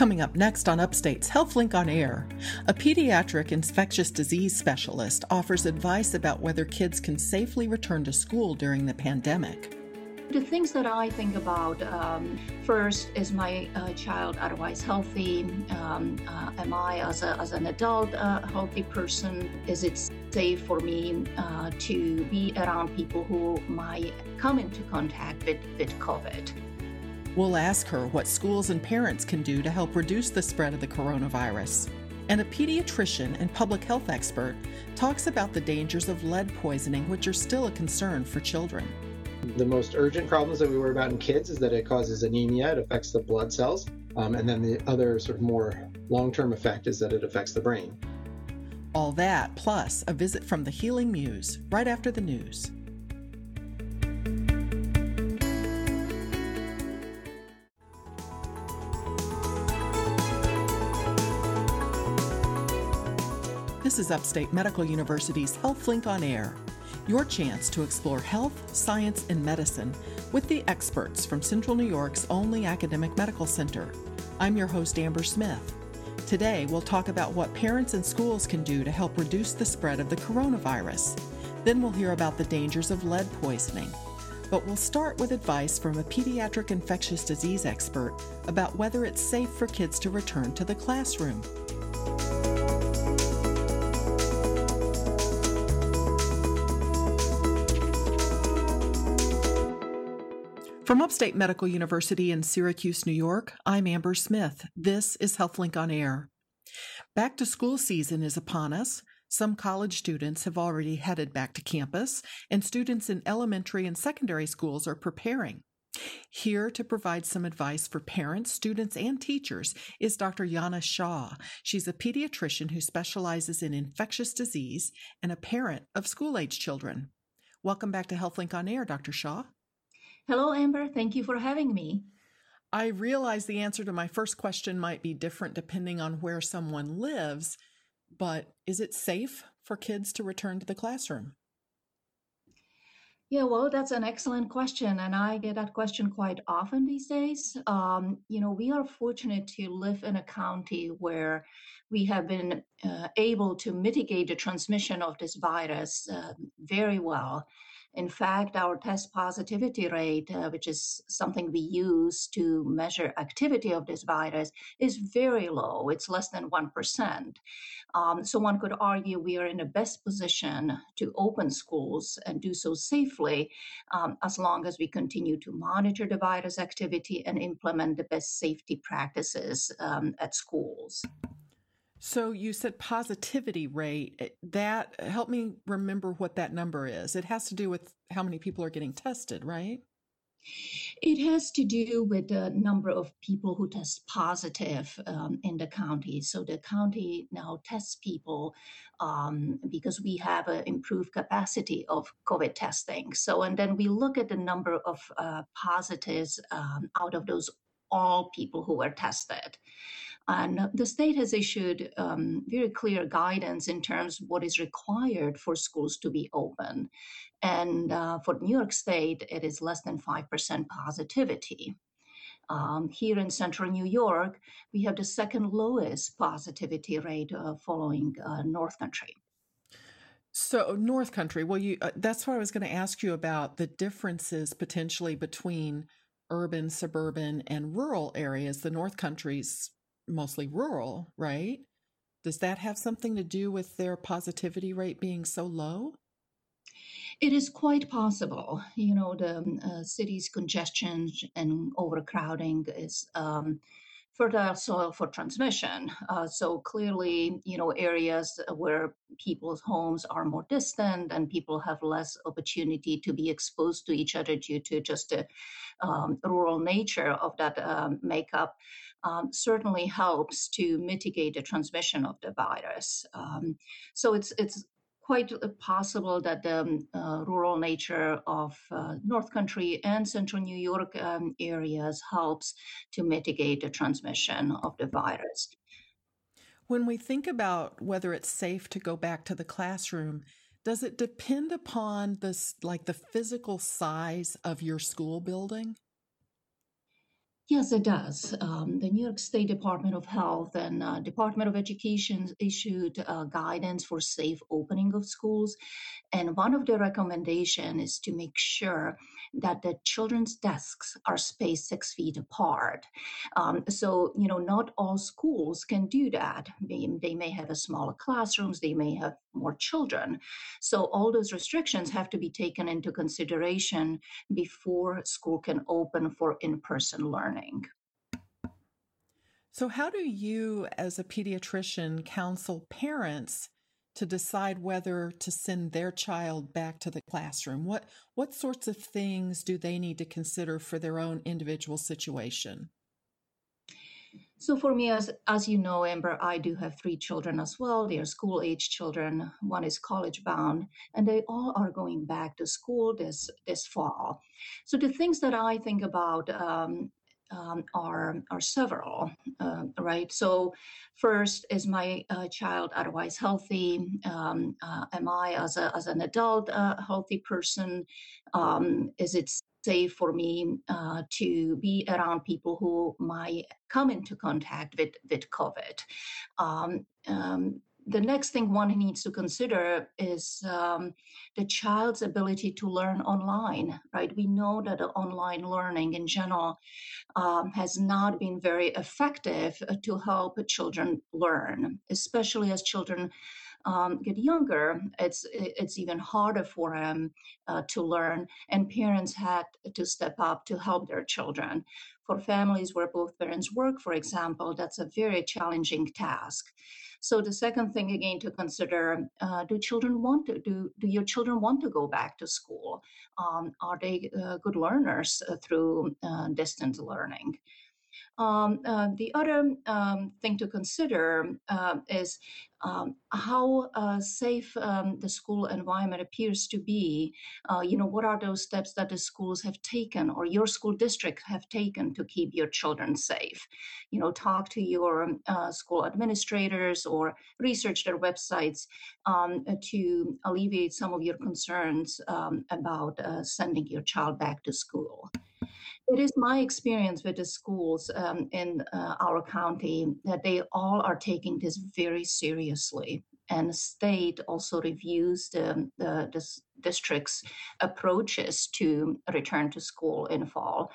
Coming up next on Upstate's HealthLink on Air, a pediatric infectious disease specialist offers advice about whether kids can safely return to school during the pandemic. The things that I think about um, first is my uh, child otherwise healthy? Um, uh, am I, as, a, as an adult, a healthy person? Is it safe for me uh, to be around people who might come into contact with, with COVID? We'll ask her what schools and parents can do to help reduce the spread of the coronavirus. And a pediatrician and public health expert talks about the dangers of lead poisoning, which are still a concern for children. The most urgent problems that we worry about in kids is that it causes anemia, it affects the blood cells. Um, and then the other sort of more long term effect is that it affects the brain. All that, plus a visit from the Healing Muse right after the news. This is Upstate Medical University's HealthLink on Air, your chance to explore health, science, and medicine with the experts from Central New York's only academic medical center. I'm your host, Amber Smith. Today, we'll talk about what parents and schools can do to help reduce the spread of the coronavirus. Then we'll hear about the dangers of lead poisoning. But we'll start with advice from a pediatric infectious disease expert about whether it's safe for kids to return to the classroom. From Upstate Medical University in Syracuse, New York, I'm Amber Smith. This is HealthLink on Air. Back to school season is upon us. Some college students have already headed back to campus, and students in elementary and secondary schools are preparing. Here to provide some advice for parents, students, and teachers is Dr. Jana Shaw. She's a pediatrician who specializes in infectious disease and a parent of school age children. Welcome back to HealthLink on Air, Dr. Shaw. Hello, Amber. Thank you for having me. I realize the answer to my first question might be different depending on where someone lives, but is it safe for kids to return to the classroom? Yeah, well, that's an excellent question, and I get that question quite often these days. Um, you know, we are fortunate to live in a county where we have been uh, able to mitigate the transmission of this virus uh, very well. In fact, our test positivity rate, uh, which is something we use to measure activity of this virus, is very low. It's less than 1%. Um, so one could argue we are in the best position to open schools and do so safely um, as long as we continue to monitor the virus activity and implement the best safety practices um, at schools. So you said positivity rate. Eh, that help me remember what that number is. It has to do with how many people are getting tested, right? It has to do with the number of people who test positive um, in the county. So the county now tests people um, because we have an improved capacity of COVID testing. So, and then we look at the number of uh, positives um, out of those all people who were tested. And the state has issued um, very clear guidance in terms of what is required for schools to be open. And uh, for New York State, it is less than 5% positivity. Um, here in central New York, we have the second lowest positivity rate uh, following uh, North Country. So North Country, well, you uh, that's what I was going to ask you about the differences potentially between urban, suburban, and rural areas. The North Country's mostly rural, right? Does that have something to do with their positivity rate being so low? It is quite possible. You know, the um, uh, city's congestion and overcrowding is um, fertile soil for transmission. Uh, so clearly, you know, areas where people's homes are more distant and people have less opportunity to be exposed to each other due to just the um, rural nature of that um, makeup um, certainly helps to mitigate the transmission of the virus. Um, so it's it's quite possible that the um, uh, rural nature of uh, North Country and Central New York um, areas helps to mitigate the transmission of the virus. When we think about whether it's safe to go back to the classroom, does it depend upon this like the physical size of your school building? Yes, it does. Um, the New York State Department of Health and uh, Department of Education issued uh, guidance for safe opening of schools. And one of the recommendations is to make sure that the children's desks are spaced six feet apart. Um, so, you know, not all schools can do that. They, they may have a smaller classrooms, they may have more children. So all those restrictions have to be taken into consideration before school can open for in-person learning. So, how do you, as a pediatrician, counsel parents to decide whether to send their child back to the classroom? What what sorts of things do they need to consider for their own individual situation? So for me, as as you know, Amber, I do have three children as well. They are school age children. One is college bound, and they all are going back to school this this fall. So the things that I think about um, um, are are several, uh, right? So, first, is my uh, child otherwise healthy? Um, uh, am I, as a as an adult, a healthy person? Um, is it safe for me uh, to be around people who might come into contact with with COVID? Um, um, the next thing one needs to consider is um, the child's ability to learn online, right? We know that online learning in general um, has not been very effective uh, to help children learn, especially as children um, get younger, it's it's even harder for them uh, to learn, and parents had to step up to help their children. For families where both parents work, for example, that's a very challenging task. So the second thing again to consider: uh, Do children want to do? Do your children want to go back to school? Um, are they uh, good learners uh, through uh, distance learning? Um, uh, the other um, thing to consider uh, is um, how uh, safe um, the school environment appears to be. Uh, you know, what are those steps that the schools have taken or your school district have taken to keep your children safe? You know, talk to your uh, school administrators or research their websites um, to alleviate some of your concerns about uh, sending your child back to school. It is my experience with the schools um, in uh, our county that they all are taking this very seriously. And the state also reviews the, the, district's approaches to return to school in fall.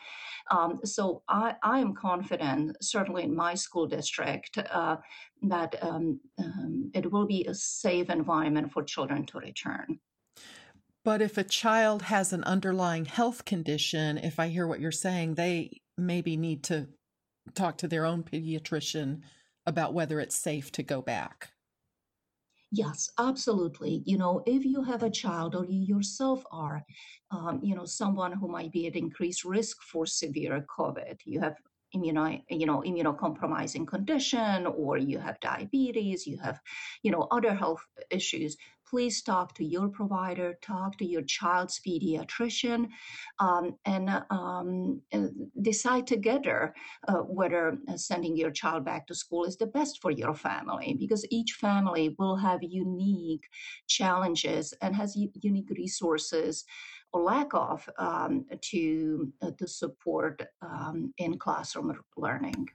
Um, so I, I, am confident, certainly in my school district, uh, that um, um, it will be a safe environment for children to return. But if a child has an underlying health condition, if I hear what you're saying, they maybe need to talk to their own pediatrician about whether it's safe to go back. Yes, absolutely. You know, if you have a child or you yourself are, um, you know, someone who might be at increased risk for severe COVID, you have immuno, you know, immunocompromising condition, or you have diabetes, you have, you know, other health issues, please talk to your provider, talk to your child's pediatrician, um, and um, decide together uh, whether uh, sending your child back to school is the best for your family because each family will have unique challenges and has u- unique resources or lack of um, to uh, to support um, in classroom learning.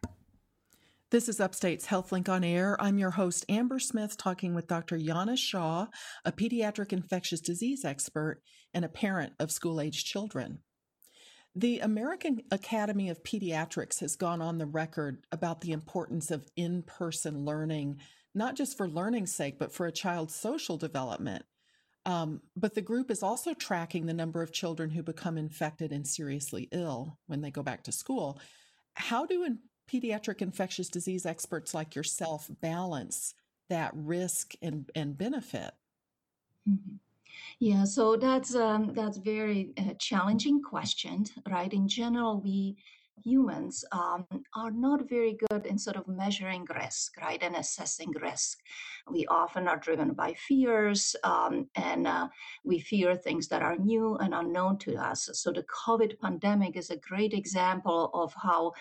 This is Upstate's HealthLink on Air. I'm your host, Amber Smith, talking with Dr. Jana Shaw, a pediatric infectious disease expert and a parent of school age children. The American Academy of Pediatrics has gone on the record about the importance of in person learning, not just for learning's sake, but for a child's social development. Um, but the group is also tracking the number of children who become infected and seriously ill when they go back to school. How do pediatric infectious disease experts like yourself balance that risk and, and benefit? Mm-hmm. Yeah, so that's um, that's very uh, challenging question, right? In general, we humans um, are not very good in sort of measuring risk, right, and assessing risk. We often are driven by fears, um, and uh, we fear things that are new and unknown to us. So the COVID pandemic is a great example of how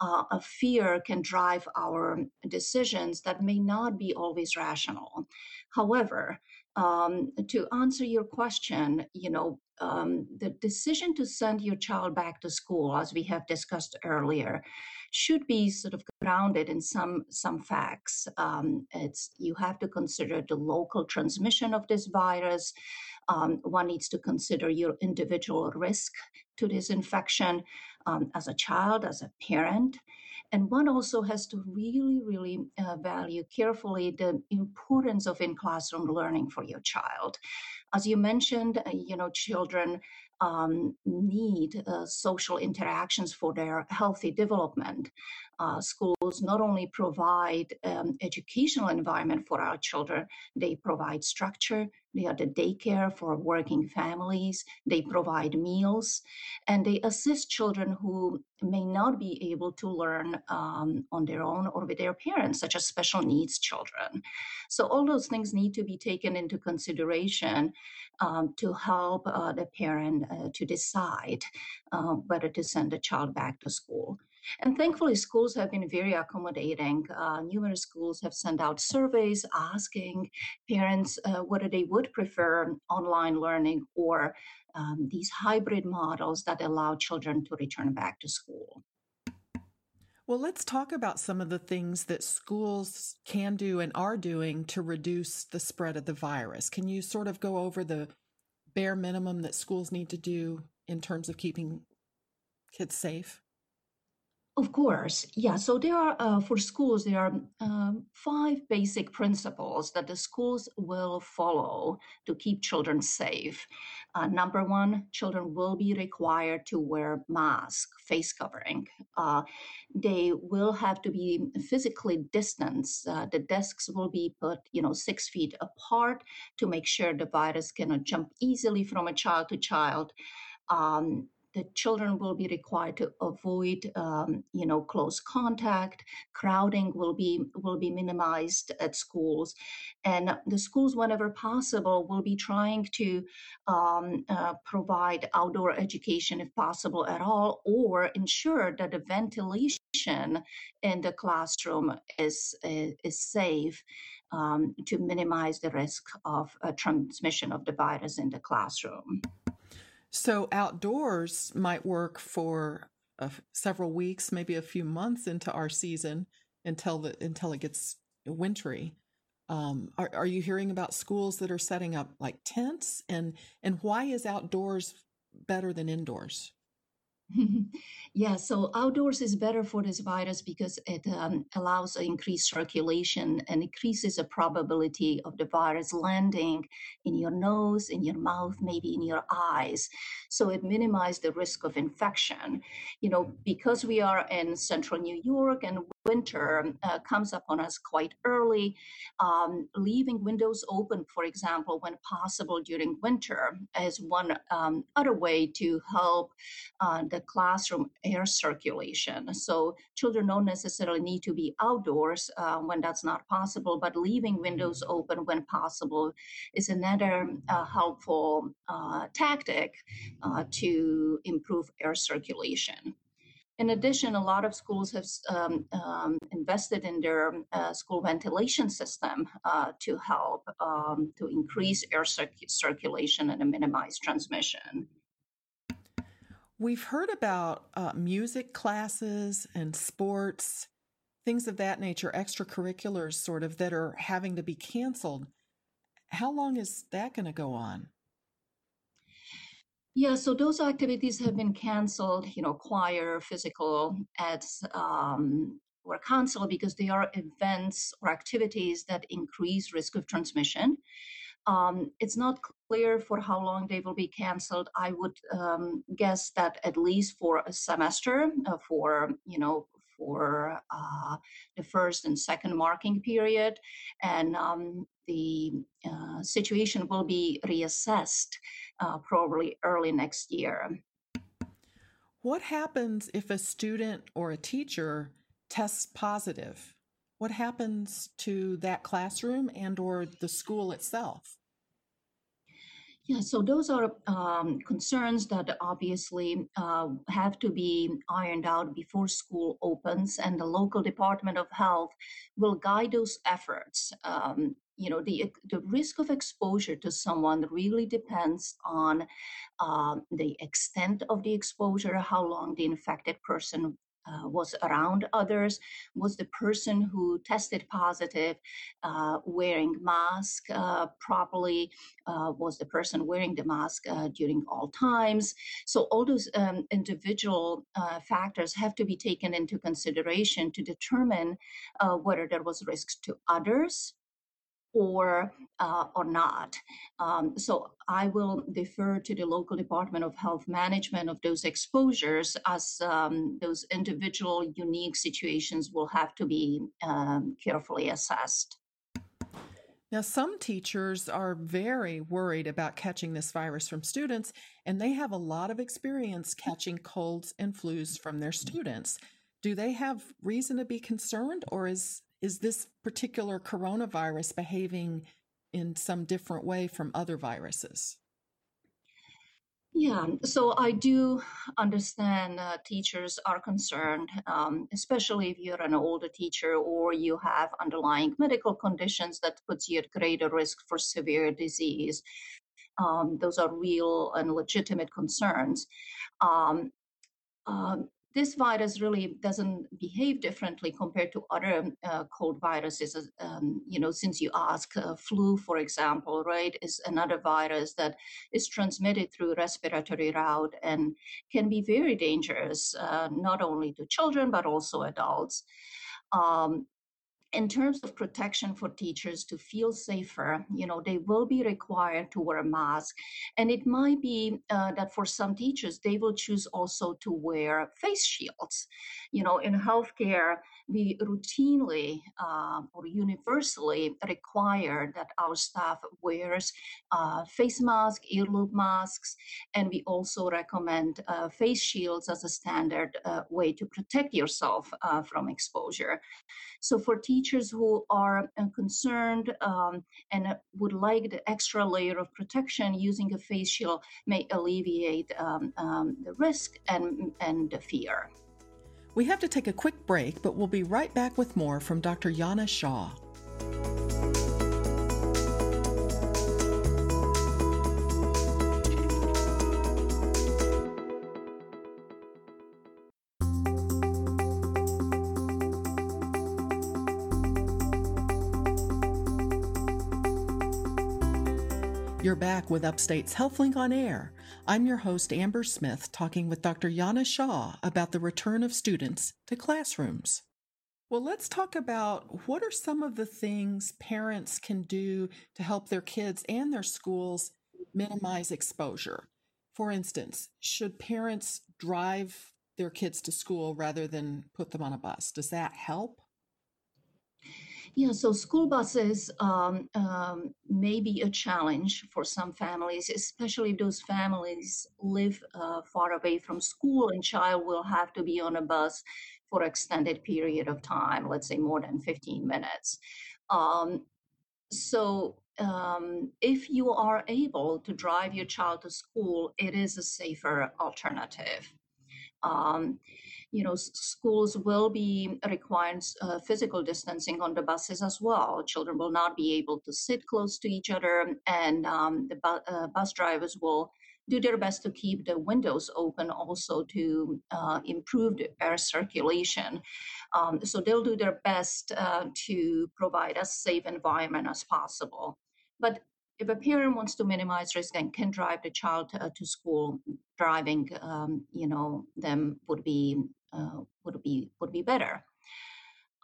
uh, a fear can drive our decisions that may not be always rational. However, um, to answer your question, you know, um, the decision to send your child back to school, as we have discussed earlier, should be sort of grounded in some some facts. Um, it's you have to consider the local transmission of this virus. Um, one needs to consider your individual risk to this infection um, as a child, as a parent. And one also has to really, really uh, value carefully the importance of in classroom learning for your child. As you mentioned, uh, you know, children um, need uh, social interactions for their healthy development. Uh, schools not only provide um, educational environment for our children, they provide structure, they are the daycare for working families, they provide meals, and they assist children who may not be able to learn um, on their own or with their parents, such as special needs children. So all those things need to be taken into consideration um, to help uh, the parent uh, to decide uh, whether to send the child back to school. And thankfully, schools have been very accommodating. Uh, numerous schools have sent out surveys asking parents uh, whether they would prefer online learning or um, these hybrid models that allow children to return back to school. Well, let's talk about some of the things that schools can do and are doing to reduce the spread of the virus. Can you sort of go over the bare minimum that schools need to do in terms of keeping kids safe? Of course, yeah. So there are uh, for schools there are um, five basic principles that the schools will follow to keep children safe. Uh, number one, children will be required to wear mask, face covering. Uh, they will have to be physically distanced. Uh, the desks will be put, you know, six feet apart to make sure the virus cannot jump easily from a child to child. Um, the children will be required to avoid um, you know close contact crowding will be will be minimized at schools and the schools whenever possible will be trying to um, uh, provide outdoor education if possible at all or ensure that the ventilation in the classroom is is, is safe um, to minimize the risk of uh, transmission of the virus in the classroom. So outdoors might work for several weeks, maybe a few months into our season until the until it gets wintry. Um, are, are you hearing about schools that are setting up like tents and and why is outdoors better than indoors? yeah, so outdoors is better for this virus because it um, allows increased circulation and increases the probability of the virus landing in your nose, in your mouth, maybe in your eyes. So it minimizes the risk of infection. You know, because we are in central New York and winter uh, comes upon us quite early. Um, leaving windows open, for example, when possible during winter, is one um, other way to help uh, the classroom air circulation. So children don't necessarily need to be outdoors uh, when that's not possible, but leaving windows open when possible is another uh, helpful uh, tactic uh, to improve air circulation. In addition, a lot of schools have um, um, invested in their uh, school ventilation system uh, to help um, to increase air circ- circulation and minimize transmission. We've heard about uh, music classes and sports, things of that nature, extracurriculars sort of that are having to be canceled. How long is that going to go on? Yeah, so those activities have been canceled, you know, choir, physical ads um, were canceled because they are events or activities that increase risk of transmission. Um, it's not clear for how long they will be canceled. I would um, guess that at least for a semester, uh, for you know, for uh, the first and second marking period, and um, the uh, situation will be reassessed uh, probably early next year. What happens if a student or a teacher tests positive? What happens to that classroom and or the school itself? Yeah, so those are um, concerns that obviously uh, have to be ironed out before school opens, and the local Department of Health will guide those efforts. Um, you know, the the risk of exposure to someone really depends on um, the extent of the exposure, how long the infected person uh, was around others was the person who tested positive uh, wearing mask uh, properly uh, was the person wearing the mask uh, during all times. So all those um, individual uh, factors have to be taken into consideration to determine whether there was risk to others or uh, or not. Um, so I will defer to the local Department of Health management of those exposures as um, those individual unique situations will have to be um, carefully assessed. Now, some teachers are very worried about catching this virus from students, and they have a lot of experience catching colds and flus from their students. Do they have reason to be concerned, or is is this particular coronavirus behaving in some different way from other viruses? Yeah, so I do understand uh, teachers are concerned, um, especially if you're an older teacher or you have underlying medical conditions that puts you at greater risk for severe disease. Um, those are real and legitimate concerns. Um, um this virus really doesn't behave differently compared to other uh, cold viruses. Um, you know, since you ask, uh, flu, for example, right, is another virus that is transmitted through respiratory route and can be very dangerous, uh, not only to children but also adults. Um, in terms of protection for teachers to feel safer, you know, they will be required to wear a mask. And it might be uh, that for some teachers, they will choose also to wear face shields. You know, in healthcare, we routinely uh, or universally require that our staff wears uh, face masks, ear-loop masks, and we also recommend uh, face shields as a standard uh, way to protect yourself uh, from exposure. So for teachers who are uh, concerned um, and would like the extra layer of protection, using a face shield may alleviate um, um, the risk and, and the fear. We have to take a quick break, but we'll be right back with more from Dr. Jana Shaw. Back with Upstate's HealthLink on Air. I'm your host, Amber Smith, talking with Dr. Jana Shaw about the return of students to classrooms. Well, let's talk about what are some of the things parents can do to help their kids and their schools minimize exposure. For instance, should parents drive their kids to school rather than put them on a bus? Does that help? Yeah, so school buses um, um, may be a challenge for some families, especially if those families live uh, far away from school and child will have to be on a bus for extended period of time, let's say more than 15 minutes. Um, so um, if you are able to drive your child to school, it is a safer alternative. Um, you know, schools will be requiring uh, physical distancing on the buses as well. Children will not be able to sit close to each other, and um, the bu- uh, bus drivers will do their best to keep the windows open also to uh, improve the air circulation. Um, so they'll do their best uh, to provide as safe environment as possible. But if a parent wants to minimize risk and can drive the child to, uh, to school, driving, um, you know, them would be uh, would be would be better.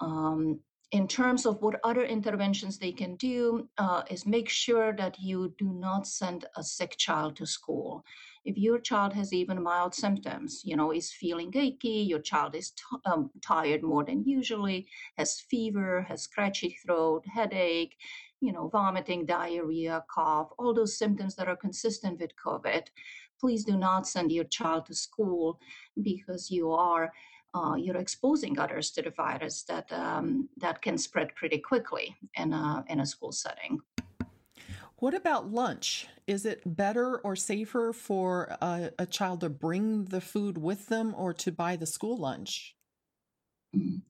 Um, in terms of what other interventions they can do uh, is make sure that you do not send a sick child to school if your child has even mild symptoms you know is feeling achy your child is t- um, tired more than usually has fever has scratchy throat headache you know vomiting diarrhea cough all those symptoms that are consistent with covid please do not send your child to school because you are uh, you're exposing others to the virus that um, that can spread pretty quickly in a, in a school setting. What about lunch? Is it better or safer for a, a child to bring the food with them or to buy the school lunch? Mm.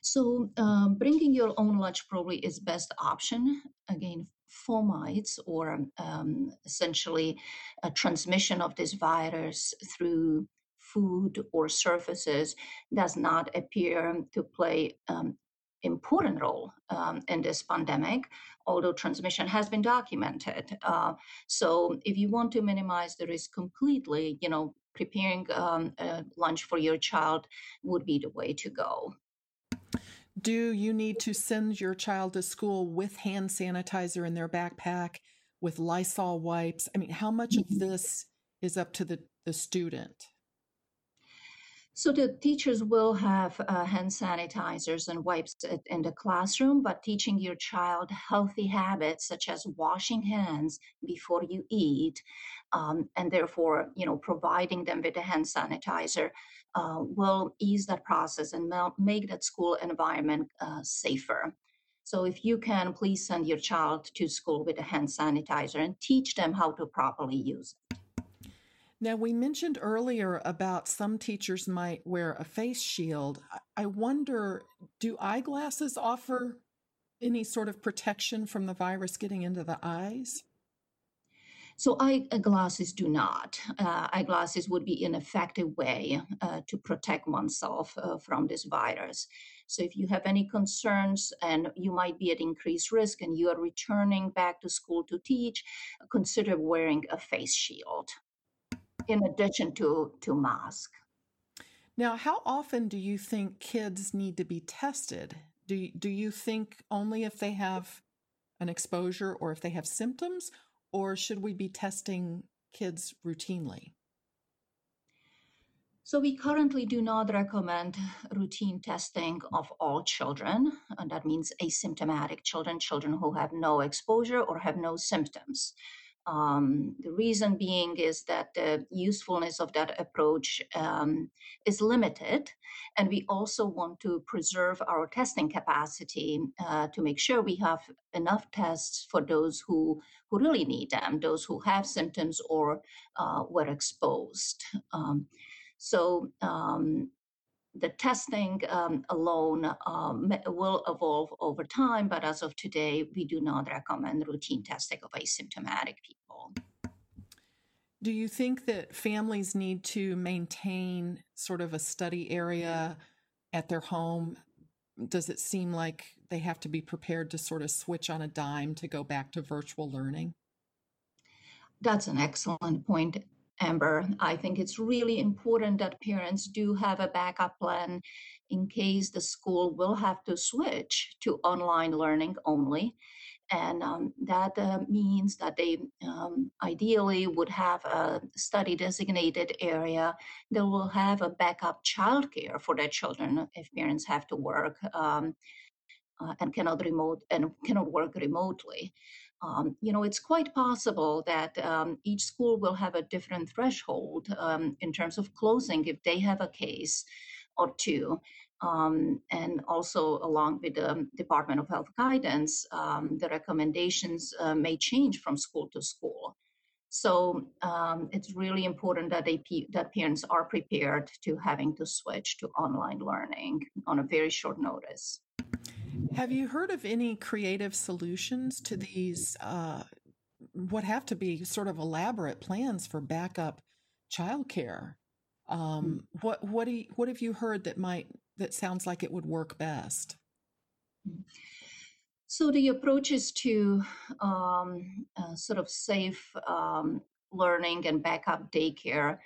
So, um, bringing your own lunch probably is best option. Again, fomites or um, essentially a transmission of this virus through food or surfaces does not appear to play um, important role um, in this pandemic, although transmission has been documented. Uh, so if you want to minimize the risk completely, you know, preparing um, lunch for your child would be the way to go. Do you need to send your child to school with hand sanitizer in their backpack, with Lysol wipes? I mean, how much of mm-hmm. this is up to the, the student? So the teachers will have uh, hand sanitizers and wipes in the classroom, but teaching your child healthy habits such as washing hands before you eat, um, and therefore, you know, providing them with a hand sanitizer uh, will ease that process and make that school environment uh, safer. So if you can, please send your child to school with a hand sanitizer and teach them how to properly use it. Now, we mentioned earlier about some teachers might wear a face shield. I wonder do eyeglasses offer any sort of protection from the virus getting into the eyes? So eyeglasses do not. Uh, eyeglasses would be an effective way uh, to protect oneself uh, from this virus. So if you have any concerns and you might be at increased risk and you are returning back to school to teach, consider wearing a face shield in addition to, to mask. Now, how often do you think kids need to be tested? Do do you think only if they have an exposure or if they have symptoms, or should we be testing kids routinely? So, we currently do not recommend routine testing of all children. And that means asymptomatic children, children who have no exposure or have no symptoms. Um, the reason being is that the usefulness of that approach um, is limited, and we also want to preserve our testing capacity uh, to make sure we have enough tests for those who, who really need them, those who have symptoms or uh, were exposed. Um, so um, the testing um, alone um, will evolve over time, but as of today, we do not recommend routine testing of asymptomatic people. Do you think that families need to maintain sort of a study area at their home? Does it seem like they have to be prepared to sort of switch on a dime to go back to virtual learning? That's an excellent point. Amber. I think it's really important that parents do have a backup plan in case the school will have to switch to online learning only. And um, that uh, means that they um, ideally would have a study designated area that will have a backup childcare for their children if parents have to work um, uh, and cannot remote and cannot work remotely um, you know, it's quite possible that um, each school will have a different threshold um, in terms of closing if they have a case or two. Um, and also, along with the Department of Health guidance, um, the recommendations uh, may change from school to school. So um, it's really important that they that parents are prepared to having to switch to online learning on a very short notice. Have you heard of any creative solutions to these, uh, what have to be sort of elaborate plans for backup childcare? Um, mm. What what do you, what have you heard that might that sounds like it would work best? So the approach is to um, uh, sort of safe um, learning and backup daycare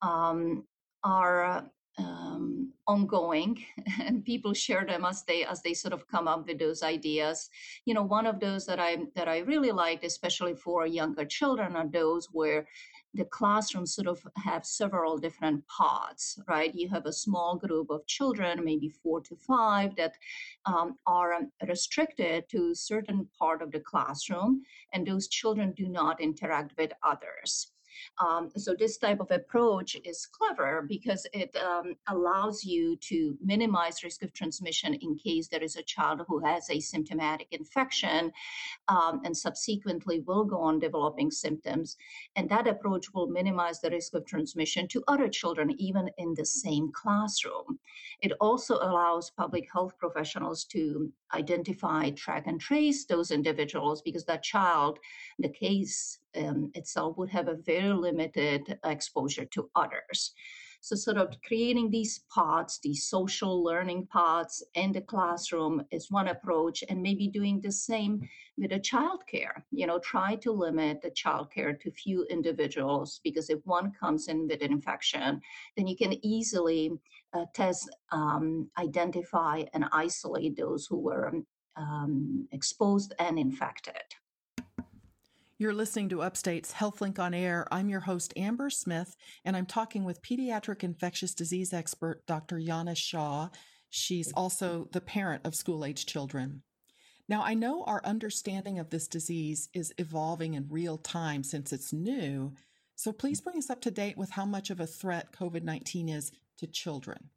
um, are um, ongoing and people share them as they as they sort of come up with those ideas. You know one of those that i that i really liked especially for younger children are those where the classrooms sort of have several different pods right? You have a small group of children maybe four to five that um, are restricted to certain part of the classroom and those children do not interact with others Um, so this type of approach is clever because it um, allows you to minimize risk of transmission in case there is a child who has a symptomatic infection um, and subsequently will go on developing symptoms. And that approach will minimize the risk of transmission to other children, even in the same classroom. It also allows public health professionals to identify, track, and trace those individuals because that child, the case um, itself, would have a very limited exposure to others. So, sort of creating these pods, these social learning pods in the classroom is one approach, and maybe doing the same with the childcare. You know, try to limit the childcare to few individuals because if one comes in with an infection, then you can easily uh, test, um, identify, and isolate those who were um, exposed and infected. You're listening to Upstate's HealthLink on Air. I'm your host, Amber Smith, and I'm talking with pediatric infectious disease expert Dr. Jana Shaw. She's also the parent of school age children. Now, I know our understanding of this disease is evolving in real time since it's new, so please bring us up to date with how much of a threat COVID 19 is to children.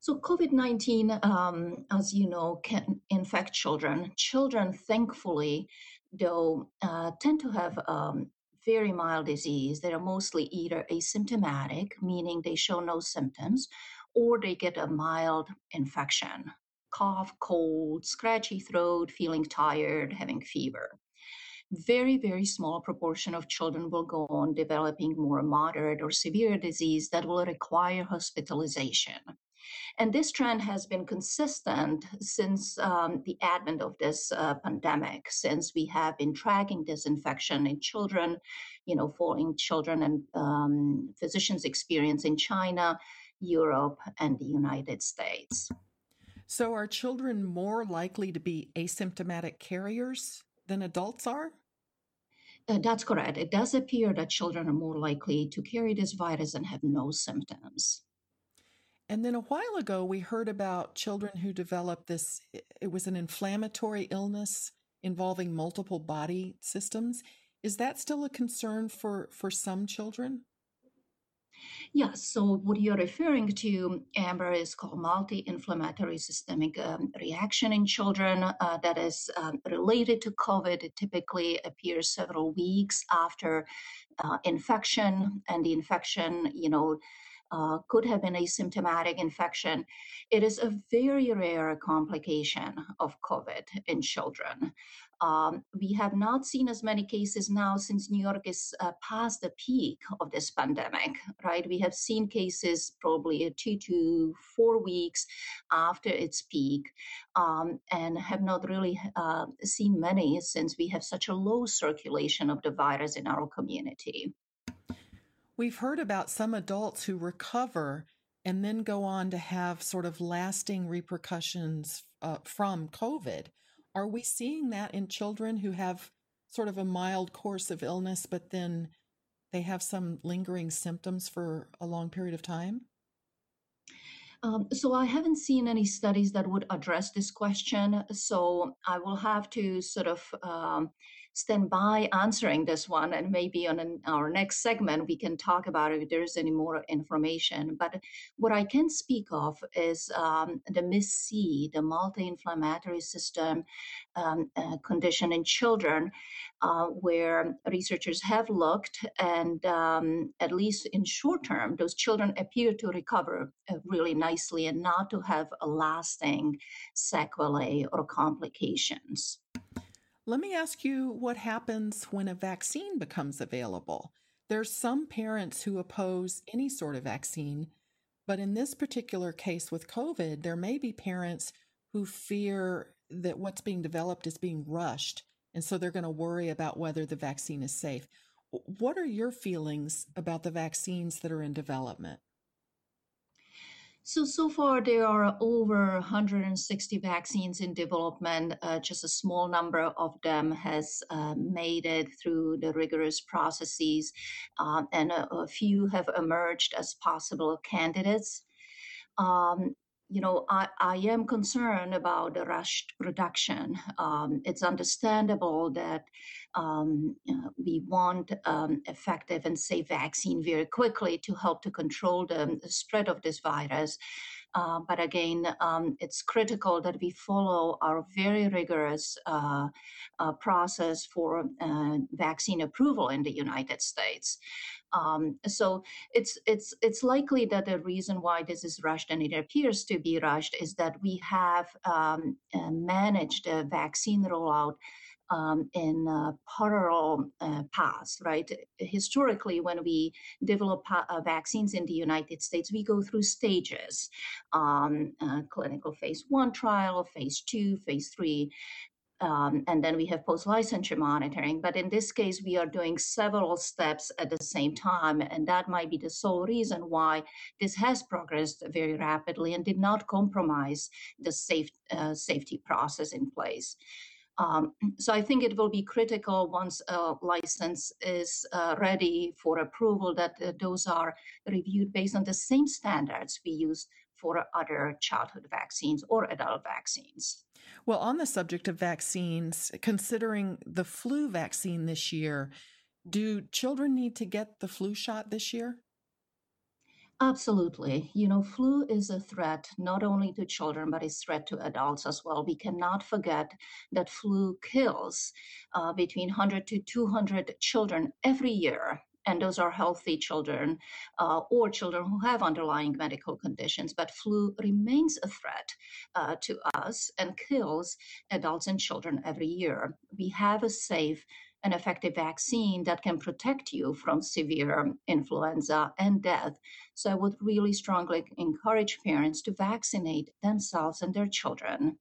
So, COVID 19, um, as you know, can infect children. Children, thankfully, though, uh, tend to have um, very mild disease. They are mostly either asymptomatic, meaning they show no symptoms, or they get a mild infection cough, cold, scratchy throat, feeling tired, having fever. Very, very small proportion of children will go on developing more moderate or severe disease that will require hospitalization. And this trend has been consistent since um, the advent of this uh, pandemic, since we have been tracking this infection in children, you know, following children and um, physicians' experience in China, Europe, and the United States. So, are children more likely to be asymptomatic carriers than adults are? Uh, that's correct. It does appear that children are more likely to carry this virus and have no symptoms. And then a while ago, we heard about children who developed this, it was an inflammatory illness involving multiple body systems. Is that still a concern for, for some children? Yes. So what you're referring to, Amber, is called multi-inflammatory systemic um, reaction in children uh, that is um, related to COVID. It typically appears several weeks after uh, infection, and the infection, you know, uh, could have been asymptomatic infection. It is a very rare complication of COVID in children. Um, we have not seen as many cases now since New York is uh, past the peak of this pandemic, right? We have seen cases probably two to four weeks after its peak um, and have not really uh, seen many since we have such a low circulation of the virus in our community. We've heard about some adults who recover and then go on to have sort of lasting repercussions uh, from COVID. Are we seeing that in children who have sort of a mild course of illness, but then they have some lingering symptoms for a long period of time? Um, so I haven't seen any studies that would address this question. So I will have to sort of um, stand by answering this one, and maybe on an, our next segment we can talk about if there's any more information. But what I can speak of is um, the MIS-C, the multi-inflammatory system um, uh, condition in children, uh, where researchers have looked, and um, at least in short term, those children appear to recover uh, really nicely and not to have a lasting sequelae or complications. Let me ask you what happens when a vaccine becomes available. There's some parents who oppose any sort of vaccine, but in this particular case with COVID, there may be parents who fear that what's being developed is being rushed, and so they're going to worry about whether the vaccine is safe. What are your feelings about the vaccines that are in development? So, so far there are over 160 vaccines in development. Uh, just a small number of them has uh, made it through the rigorous processes, uh, and a, a, few have emerged as possible candidates. Um, you know, I, I am concerned about the rushed production. Um, it's understandable that um, uh, we want um, effective and safe vaccine very quickly to help to control the, the spread of this virus. Uh, but again, um, it's critical that we follow our very rigorous uh, uh, process for uh, vaccine approval in the United States. Um, so it's it's it's likely that the reason why this is rushed and it appears to be rushed is that we have um, uh, managed the vaccine rollout um, in uh, parallel uh, paths, right? Historically, when we develop uh, vaccines in the United States, we go through stages um, uh, clinical phase one trial, phase two, phase three. Um, and then we have post licensure monitoring. But in this case, we are doing several steps at the same time. And that might be the sole reason why this has progressed very rapidly and did not compromise the safe, uh, safety process in place. Um, so I think it will be critical once a license is uh, ready for approval that uh, those are reviewed based on the same standards we use for other childhood vaccines or adult vaccines. Well, on the subject of vaccines, considering the flu vaccine this year, do children need to get the flu shot this year? Absolutely. You know, flu is a threat not only to children, but it's threat to adults as well. We cannot forget that flu kills uh, between 100 to 200 children every year. And those are healthy children uh, or children who have underlying medical conditions. But flu remains a threat uh, to us and kills adults and children every year. We have a safe an effective vaccine that can protect you from severe influenza and death. So I would really strongly encourage parents to vaccinate themselves and their children.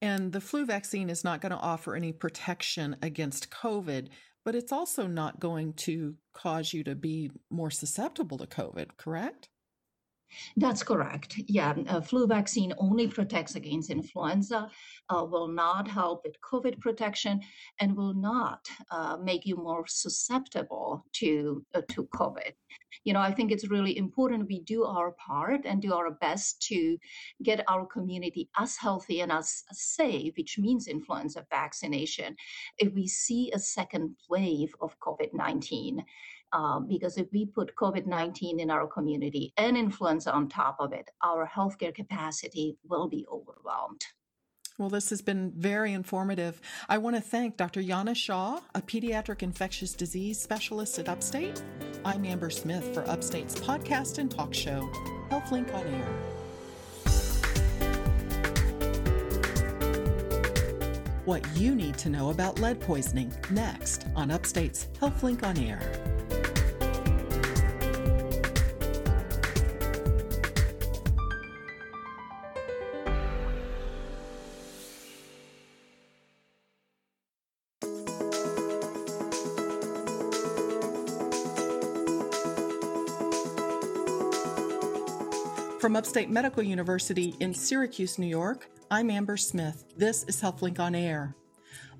And the flu vaccine is not going to offer any protection against COVID, but it's also not going to cause you to be more susceptible to COVID, correct? That's correct. Yeah, a flu vaccine only protects against influenza, uh, will not help with COVID protection, and will not uh, make you more susceptible to uh, to COVID. You know, I think it's really important we do our part and do our best to get our community as healthy and as safe, which means influenza vaccination. If we see a second wave of COVID 19, um, because if we put COVID 19 in our community and influenza on top of it, our healthcare capacity will be overwhelmed. Well, this has been very informative. I want to thank Dr. Jana Shaw, a pediatric infectious disease specialist at Upstate. I'm Amber Smith for Upstate's podcast and talk show, HealthLink on Air. What you need to know about lead poisoning next on Upstate's HealthLink on Air. From Upstate Medical University in Syracuse, New York, I'm Amber Smith. This is HealthLink on Air.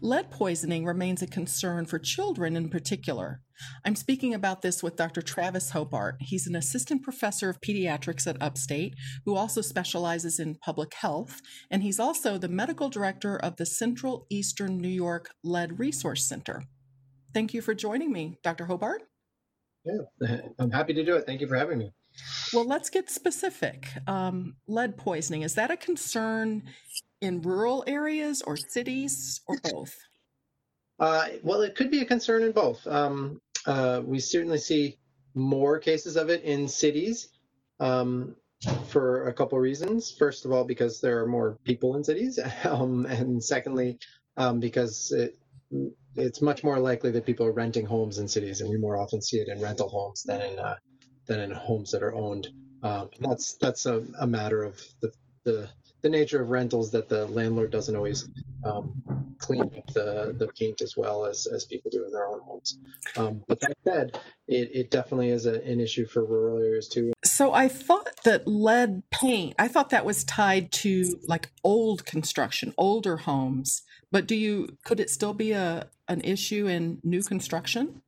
Lead poisoning remains a concern for children in particular. I'm speaking about this with Dr. Travis Hobart. He's an assistant professor of pediatrics at Upstate who also specializes in public health, and he's also the medical director of the Central Eastern New York Lead Resource Center. Thank you for joining me, Dr. Hobart. Yeah, I'm happy to do it. Thank you for having me. Well, let's get specific. Um, lead poisoning, is that a concern in rural areas or cities or both? Uh, well, it could be a concern in both. Um, uh, we certainly see more cases of it in cities um, for a couple reasons. First of all, because there are more people in cities, um, and secondly, um, because it, it's much more likely that people are renting homes in cities, and we more often see it in rental homes than in uh, than in homes that are owned. Um, that's that's a, a, matter of the, the the nature of rentals that the landlord doesn't always um, clean up the, the paint as well as, as people do in their own homes. Um, but that said, it, it definitely is a, an issue for rural areas too. So I thought that lead paint, I thought that was tied to like old construction, older homes. But do you could it still be a an issue in new construction?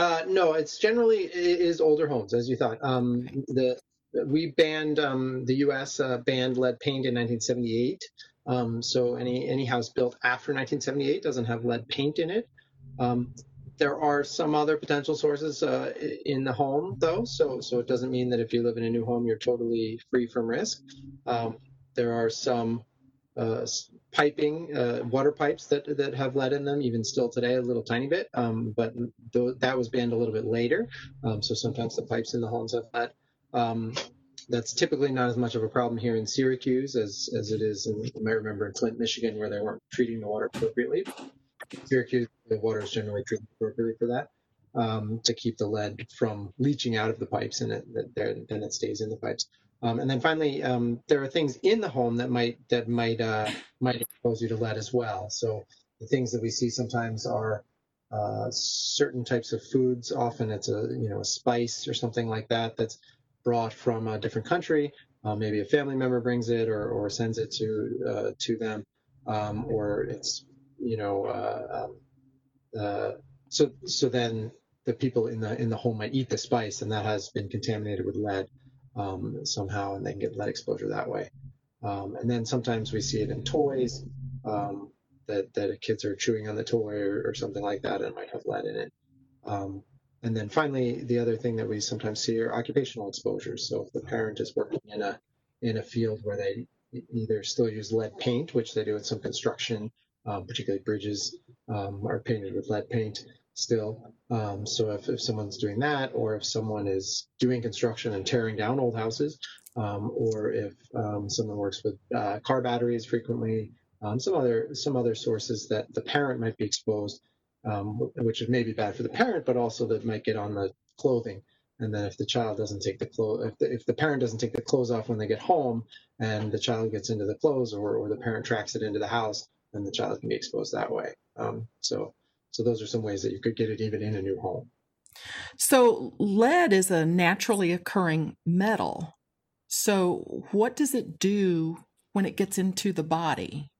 Uh, no, it's generally it is older homes, as you thought. Um, the we banned um, the U.S. Uh, banned lead paint in 1978. Um, so any any house built after 1978 doesn't have lead paint in it. Um, there are some other potential sources uh, in the home, though. So so it doesn't mean that if you live in a new home, you're totally free from risk. Um, there are some uh, piping, uh, water pipes that that have lead in them, even still today, a little tiny bit. Um, but th- that was banned a little bit later. Um, so sometimes the pipes in the homes have lead. Um, that's typically not as much of a problem here in Syracuse as, as it is in, you might remember in Flint, Michigan, where they weren't treating the water appropriately. Syracuse, the water is generally treated appropriately for that um, to keep the lead from leaching out of the pipes and it, then it stays in the pipes. Um, and then finally, um, there are things in the home that might that might uh, might expose you to lead as well. So the things that we see sometimes are uh, certain types of foods. Often it's a you know a spice or something like that that's brought from a different country. Uh, maybe a family member brings it or, or sends it to uh, to them, um, or it's you know uh, um, uh, so so then the people in the in the home might eat the spice and that has been contaminated with lead um, somehow and they can get lead exposure that way. Um, and then sometimes we see it in toys um, that that kids are chewing on the toy or, or, something like that and it might have lead in it. Um, and then finally, the other thing that we sometimes see are occupational exposures. So if the parent is working in a in a field where they either still use lead paint, which they do in some construction, um, particularly bridges um, are painted with lead paint still. Um, so if, if someone's doing that, or if someone is doing construction and tearing down old houses, um, or if um, someone works with uh, car batteries frequently, um, some other some other sources that the parent might be exposed um, which may be bad for the parent, but also that might get on the clothing. And then if the child doesn't take the clothes, if the, if the parent doesn't take the clothes off when they get home, and the child gets into the clothes, or, or the parent tracks it into the house, then the child can be exposed that way. Um, so, so those are some ways that you could get it even in a new home. So lead is a naturally occurring metal. So what does it do when it gets into the body?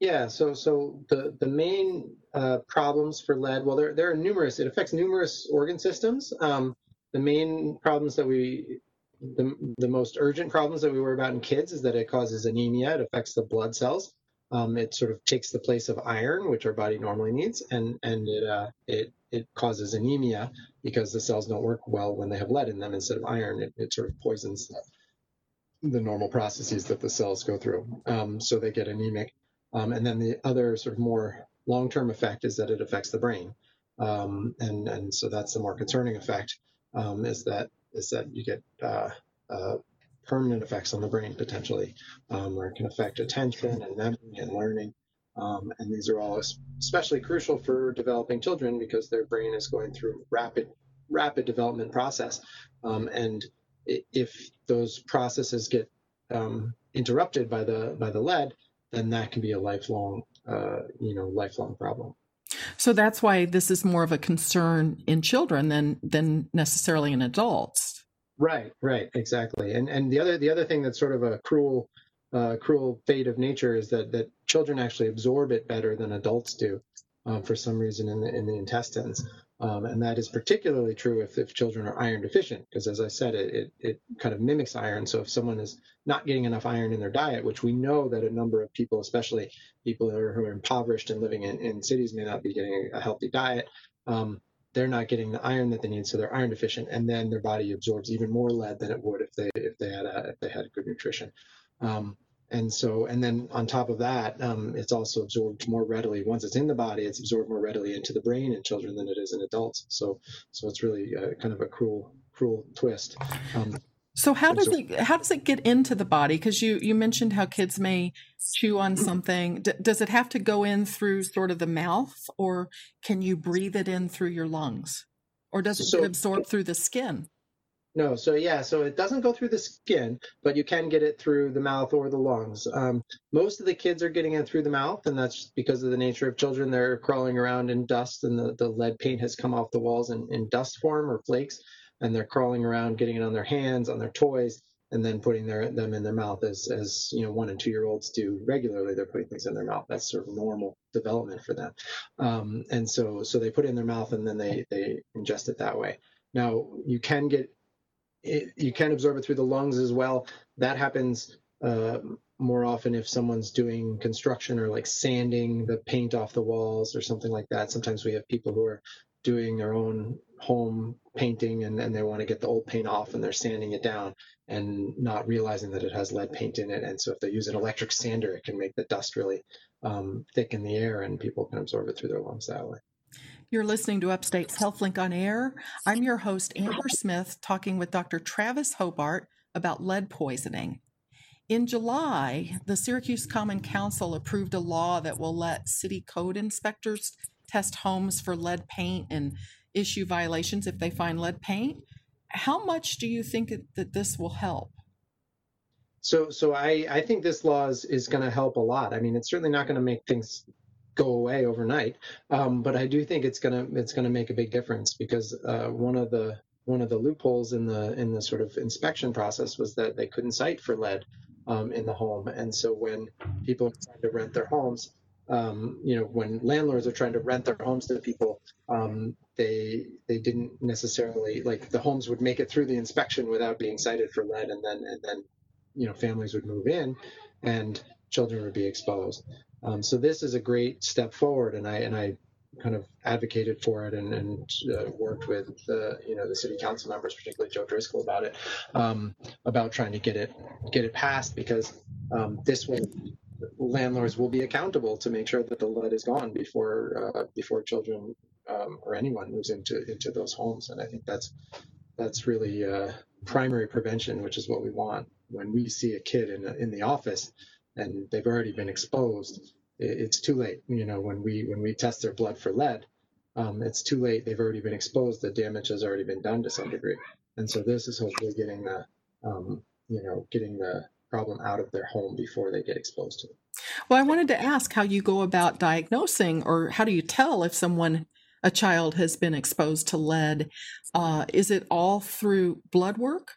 Yeah, so so the the main uh, problems for lead, well, there there are numerous. It affects numerous organ systems. Um, the main problems that we, the the most urgent problems that we worry about in kids is that it causes anemia. It affects the blood cells. Um, it sort of takes the place of iron, which our body normally needs, and and it uh, it it causes anemia because the cells don't work well when they have lead in them instead of iron. It, it sort of poisons the, normal processes that the cells go through, um, so they get anemic. Um, and then the other sort of more long-term effect is that it affects the brain. Um, and, and so that's the more concerning effect um, is that is that you get uh, uh, permanent effects on the brain potentially, um, where it can affect attention and memory and learning. Um, and these are all especially crucial for developing children because their brain is going through rapid rapid development process. Um, and if those processes get interrupted by the by the lead, then that can be a lifelong, uh, you know, lifelong problem. So that's why this is more of a concern in children than than necessarily in adults. Right, right, exactly. And and the other the other thing that's sort of a cruel uh, cruel fate of nature is that that children actually absorb it better than adults do um, for some reason in the in the intestines. Um, and that is particularly true if, if children are iron deficient, because as I said, it, it, it, kind of mimics iron. So if someone is not getting enough iron in their diet, which we know that a number of people, especially people who are, who are impoverished and living in, in cities, may not be getting a healthy diet, um, they're not getting the iron that they need, so they're iron deficient, and then their body absorbs even more lead than it would if they if they had a, if they had good nutrition. Um, and so, and then on top of that, um, it's also absorbed more readily. Once it's in the body, it's absorbed more readily into the brain in children than it is in adults. So, so it's really kind of a cruel, cruel twist. Um, so how does so, it how does it get into the body? Because you you mentioned how kids may chew on something. D- does it have to go in through sort of the mouth, or can you breathe it in through your lungs, or does it so, get absorbed through the skin? No, so yeah, so it doesn't go through the skin, but you can get it through the mouth or the lungs. Um, most of the kids are getting it through the mouth, and that's because of the nature of children. They're crawling around in dust, and the, the lead paint has come off the walls in, in dust form or flakes, and they're crawling around, getting it on their hands, on their toys, and then putting their them in their mouth as as you know one and two year olds do regularly. They're putting things in their mouth. That's sort of normal development for them, um, and so so they put it in their mouth and then they they ingest it that way. Now you can get it, you can absorb it through the lungs as well. That happens uh, more often if someone's doing construction or like sanding the paint off the walls or something like that. Sometimes we have people who are doing their own home painting and, and they want to get the old paint off and they're sanding it down and not realizing that it has lead paint in it. And so if they use an electric sander, it can make the dust really um, thick in the air and people can absorb it through their lungs that way. You're listening to Upstate's HealthLink on Air. I'm your host, Amber Smith, talking with Dr. Travis Hobart about lead poisoning. In July, the Syracuse Common Council approved a law that will let city code inspectors test homes for lead paint and issue violations if they find lead paint. How much do you think that this will help? So, so I, I think this law is, is going to help a lot. I mean, it's certainly not going to make things go away overnight, um, but I do think it's going to it's going to make a big difference because uh, one of the one of the loopholes in the in the sort of inspection process was that they couldn't cite for lead um, in the home, and so when people trying to rent their homes, um, you know, when landlords are trying to rent their homes to people, um, they they didn't necessarily like the homes would make it through the inspection without being cited for lead, and then and then you know families would move in, and children would be exposed. Um, so this is a great step forward, and I and I kind of advocated for it and, and uh, worked with the you know the city council members, particularly Joe Driscoll, about it, um, about trying to get it get it passed because um, this way landlords will be accountable to make sure that the lead is gone before uh, before children um, or anyone moves into into those homes. And I think that's that's really uh, primary prevention, which is what we want. When we see a kid in in the office and they've already been exposed, it's too late. You know, when we when we test their blood for lead, um, it's too late. They've already been exposed. The damage has already been done to some degree. And so this is hopefully getting the um, you know getting the problem out of their home before they get exposed to it. Well, I wanted to ask how you go about diagnosing, or how do you tell if someone, a child, has been exposed to lead? Uh, is it all through blood work?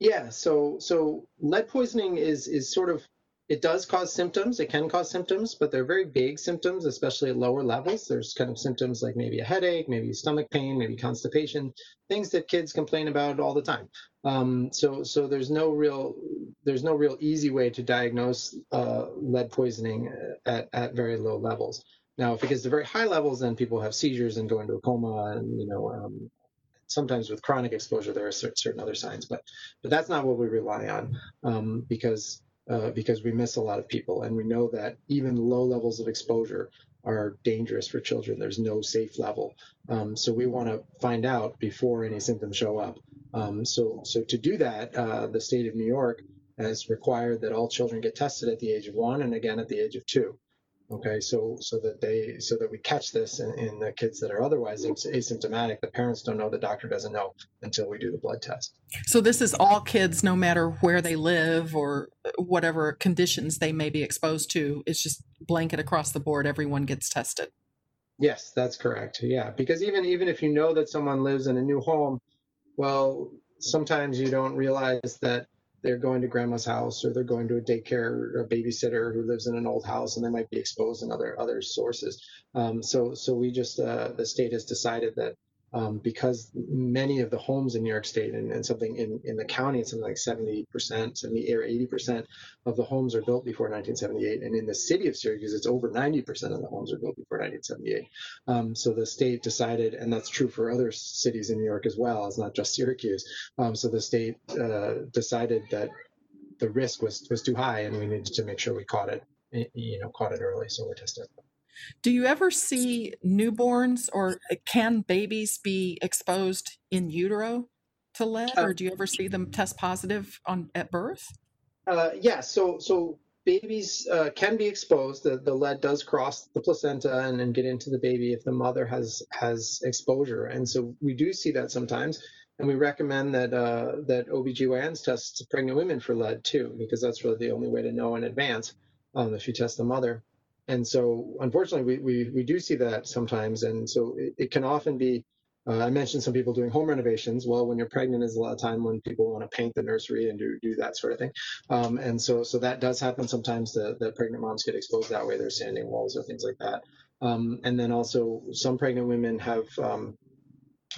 Yeah. So, so lead poisoning is is sort of it does cause symptoms. It can cause symptoms, but they're very vague symptoms, especially at lower levels. There's kind of symptoms like maybe a headache, maybe stomach pain, maybe constipation, things that kids complain about all the time. Um, so, so there's no real there's no real easy way to diagnose uh, lead poisoning at, at very low levels. Now, if it gets to very high levels, then people have seizures and go into a coma, and you know, um, sometimes with chronic exposure, there are certain other signs. But, but that's not what we rely on um, because uh, because we miss a lot of people. And we know that even low levels of exposure are dangerous for children. There's no safe level. Um, so we want to find out before any symptoms show up. Um, so, so to do that, uh, the state of New York has required that all children get tested at the age of one and again at the age of two. Okay, so so that they so that we catch this in, in the kids that are otherwise asymptomatic. The parents don't know, the doctor doesn't know until we do the blood test. So this is all kids, no matter where they live or uh, whatever conditions they may be exposed to. It's just blanket across the board. Everyone gets tested. Yes, that's correct. Yeah, because even even if you know that someone lives in a new home, well, sometimes you don't realize that they're going to grandma's house or they're going to a daycare or a babysitter who lives in an old house and they might be exposed in other other sources. Um, so so we just uh, the state has decided that um, because many of the homes in New York State and, and something in, in the county, it's something like 70%, 70 or 80% of the homes are built before 1978. And in the city of Syracuse, it's over 90% of the homes are built before 1978. Um, so the state decided, and that's true for other cities in New York as well, it's not just Syracuse. Um, so the state uh, decided that the risk was, was too high and we needed to make sure we caught it, you know, caught it early. So we're testing. Do you ever see newborns or can babies be exposed in utero to lead, uh, or do you ever see them test positive on at birth? Uh, yeah, so so babies uh, can be exposed. The, the lead does cross the placenta and, and get into the baby if the mother has has exposure, and so we do see that sometimes. And we recommend that uh, that OBGYNs test pregnant women for lead too, because that's really the only way to know in advance um, if you test the mother and so unfortunately we, we, we do see that sometimes. And so it, it can often be uh, i mentioned some people doing home renovations. Well when you're pregnant is a lot of time when people want to paint the nursery and do, do that sort of thing. Um, and so so that does happen sometimes the, the pregnant moms get exposed that way they're sanding walls or things like that. Um, and then also some pregnant women have um,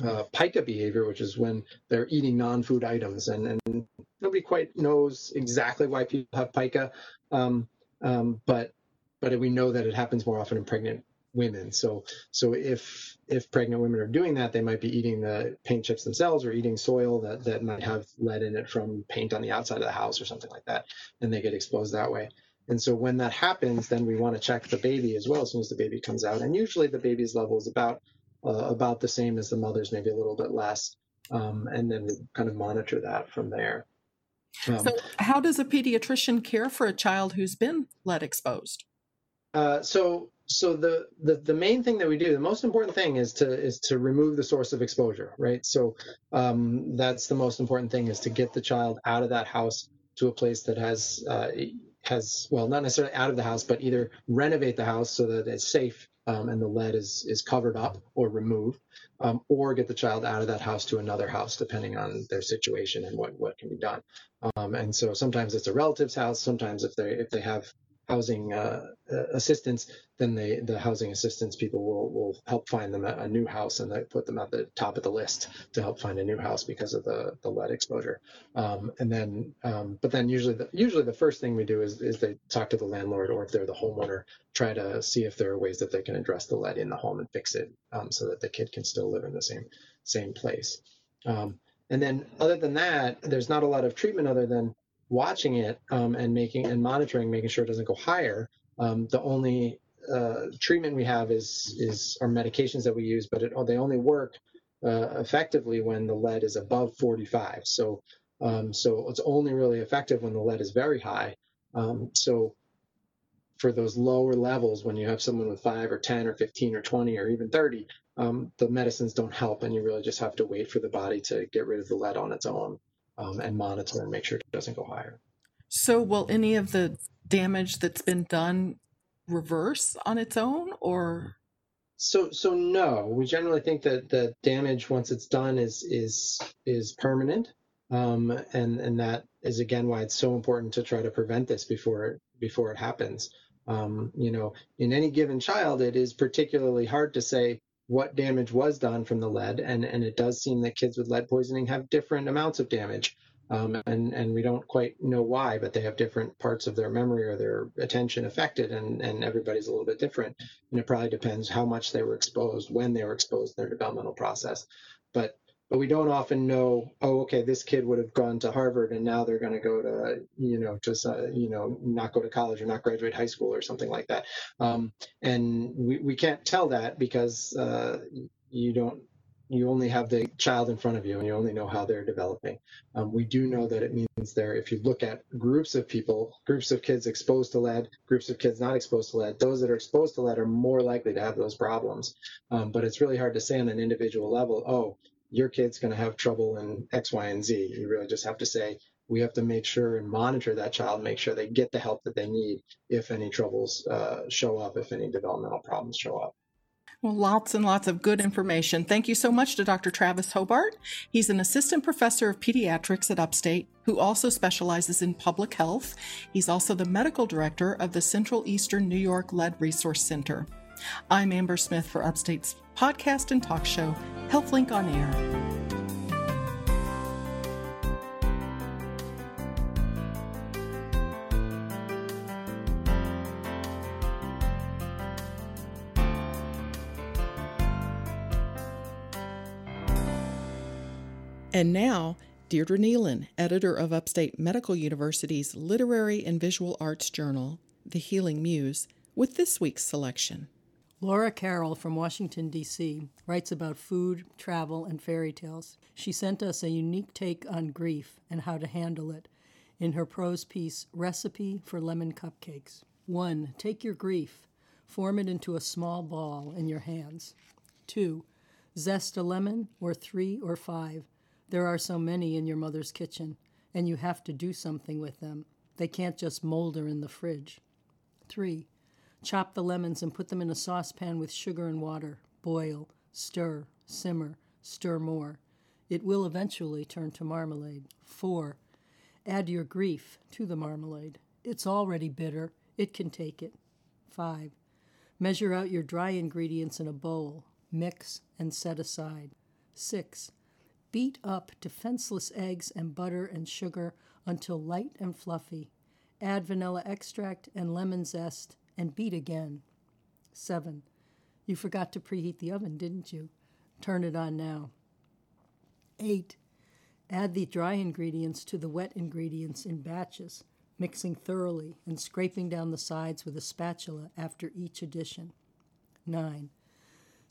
uh, pica behavior, which is when they're eating non-food items, and, and nobody quite knows exactly why people have pica, um, um, but but we know that it happens more often in pregnant women. So so if if pregnant women are doing that, they might be eating the paint chips themselves or eating soil that that might have lead in it from paint on the outside of the house or something like that, and they get exposed that way. And so when that happens, then we want to check the baby as well as soon as the baby comes out. And usually the baby's level is about uh, about the same as the mother's, maybe a little bit less. Um, and then we kind of monitor that from there. Um, so, how does a pediatrician care for a child who's been lead exposed? Uh, so, so the, the the main thing that we do, the most important thing is to is to remove the source of exposure, right? So um, that's the most important thing is to get the child out of that house to a place that has uh, has well not necessarily out of the house, but either renovate the house so that it's safe um, and the lead is is covered up or removed, um, or get the child out of that house to another house, depending on their situation and what what can be done. Um, and so sometimes it's a relative's house. Sometimes if they if they have housing uh, uh, assistance, then they, the housing assistance people will, will help find them a, new house and they put them at the top of the list to help find a new house because of the, the lead exposure. Um, and then, um, but then usually the, usually the first thing we do is, is they talk to the landlord or if they're the homeowner, try to see if there are ways that they can address the lead in the home and fix it um, so that the kid can still live in the same, same place. Um, and then other than that, there's not a lot of treatment other than watching it um, and making and monitoring, making sure it doesn't go higher. Um, the only uh, treatment we have is is our medications that we use, but it, they only work uh, effectively when the lead is above 45. So um, so it's only really effective when the lead is very high. Um, so for those lower levels, when you have someone with five or 10 or 15 or 20 or even 30, um, the medicines don't help, and you really just have to wait for the body to get rid of the lead on its own um, and monitor and make sure it doesn't go higher. So, will any of the damage that's been done reverse on its own, or? So, so no. We generally think that the damage once it's done is is is permanent, um, and and that is again why it's so important to try to prevent this before it before it happens. Um, you know, in any given child, it is particularly hard to say what damage was done from the lead, and, and it does seem that kids with lead poisoning have different amounts of damage. Um, and, and we don't quite know why, but they have different parts of their memory or their attention affected, and, and everybody's a little bit different. And it probably depends how much they were exposed, when they were exposed in their developmental process. But but we don't often know oh okay this kid would have gone to harvard and now they're going to go to you know just uh, you know not go to college or not graduate high school or something like that. Um, and we, we can't tell that because uh, you don't you only have the child in front of you and you only know how they're developing. Um, we do know that it means there if you look at groups of people groups of kids exposed to lead groups of kids not exposed to lead those that are exposed to lead are more likely to have those problems. Um, but it's really hard to say on an individual level oh your kid's going to have trouble in X, Y, and Z. You really just have to say, we have to make sure and monitor that child, make sure they get the help that they need if any troubles uh, show up, if any developmental problems show up. Well, lots and lots of good information. Thank you so much to Dr. Travis Hobart. He's an assistant professor of pediatrics at Upstate who also specializes in public health. He's also the medical director of the Central Eastern New York Lead Resource Center. I'm Amber Smith for Upstate's podcast and talk show, HealthLink on Air. And now, Deirdre Neilen, editor of Upstate Medical University's Literary and Visual Arts Journal, The Healing Muse, with this week's selection. Laura Carroll from Washington, D.C., writes about food, travel, and fairy tales. She sent us a unique take on grief and how to handle it in her prose piece, Recipe for Lemon Cupcakes. 1. Take your grief, form it into a small ball in your hands. 2. Zest a lemon, or three or five. There are so many in your mother's kitchen, and you have to do something with them. They can't just molder in the fridge. 3. Chop the lemons and put them in a saucepan with sugar and water. Boil, stir, simmer, stir more. It will eventually turn to marmalade. 4. Add your grief to the marmalade. It's already bitter, it can take it. 5. Measure out your dry ingredients in a bowl, mix, and set aside. 6. Beat up defenseless eggs and butter and sugar until light and fluffy. Add vanilla extract and lemon zest and beat again. 7. You forgot to preheat the oven, didn't you? Turn it on now. 8. Add the dry ingredients to the wet ingredients in batches, mixing thoroughly and scraping down the sides with a spatula after each addition. 9.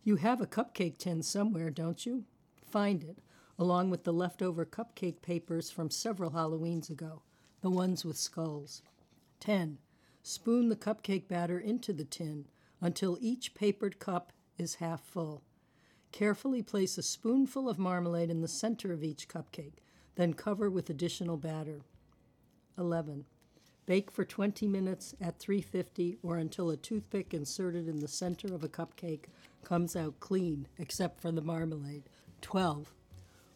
You have a cupcake tin somewhere, don't you? Find it, along with the leftover cupcake papers from several Halloweens ago, the ones with skulls. 10. Spoon the cupcake batter into the tin until each papered cup is half full. Carefully place a spoonful of marmalade in the center of each cupcake, then cover with additional batter. 11. Bake for 20 minutes at 350 or until a toothpick inserted in the center of a cupcake comes out clean, except for the marmalade. 12.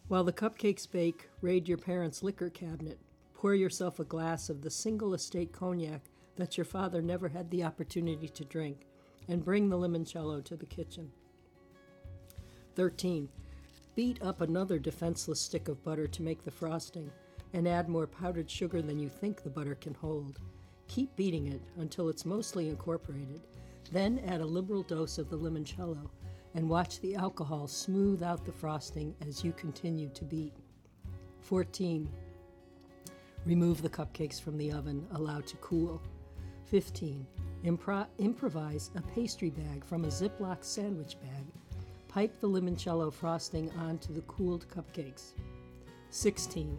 While the cupcakes bake, raid your parents' liquor cabinet. Pour yourself a glass of the single estate cognac that your father never had the opportunity to drink, and bring the limoncello to the kitchen. 13. Beat up another defenseless stick of butter to make the frosting, and add more powdered sugar than you think the butter can hold. Keep beating it until it's mostly incorporated. Then add a liberal dose of the limoncello and watch the alcohol smooth out the frosting as you continue to beat. 14. Remove the cupcakes from the oven, allow to cool. 15. Impro- improvise a pastry bag from a Ziploc sandwich bag Pipe the limoncello frosting onto the cooled cupcakes. 16.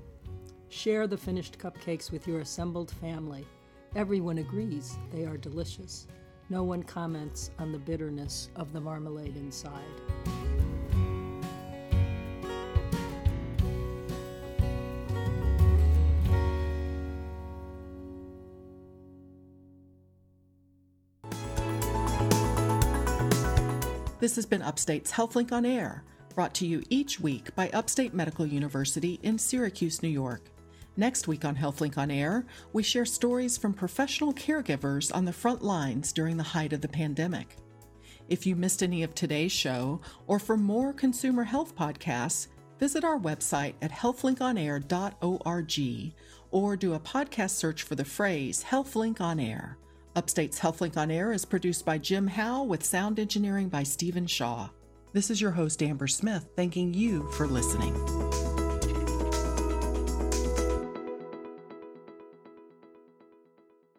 Share the finished cupcakes with your assembled family. Everyone agrees they are delicious. No one comments on the bitterness of the marmalade inside. This has been Upstate's HealthLink on Air, brought to you each week by Upstate Medical University in Syracuse, New York. Next week on HealthLink on Air, we share stories from professional caregivers on the front lines during the height of the pandemic. If you missed any of today's show, or for more consumer health podcasts, visit our website at healthlinkonair.org or do a podcast search for the phrase HealthLink on Air. Upstate's HealthLink on Air is produced by Jim Howe with sound engineering by Stephen Shaw. This is your host, Amber Smith, thanking you for listening.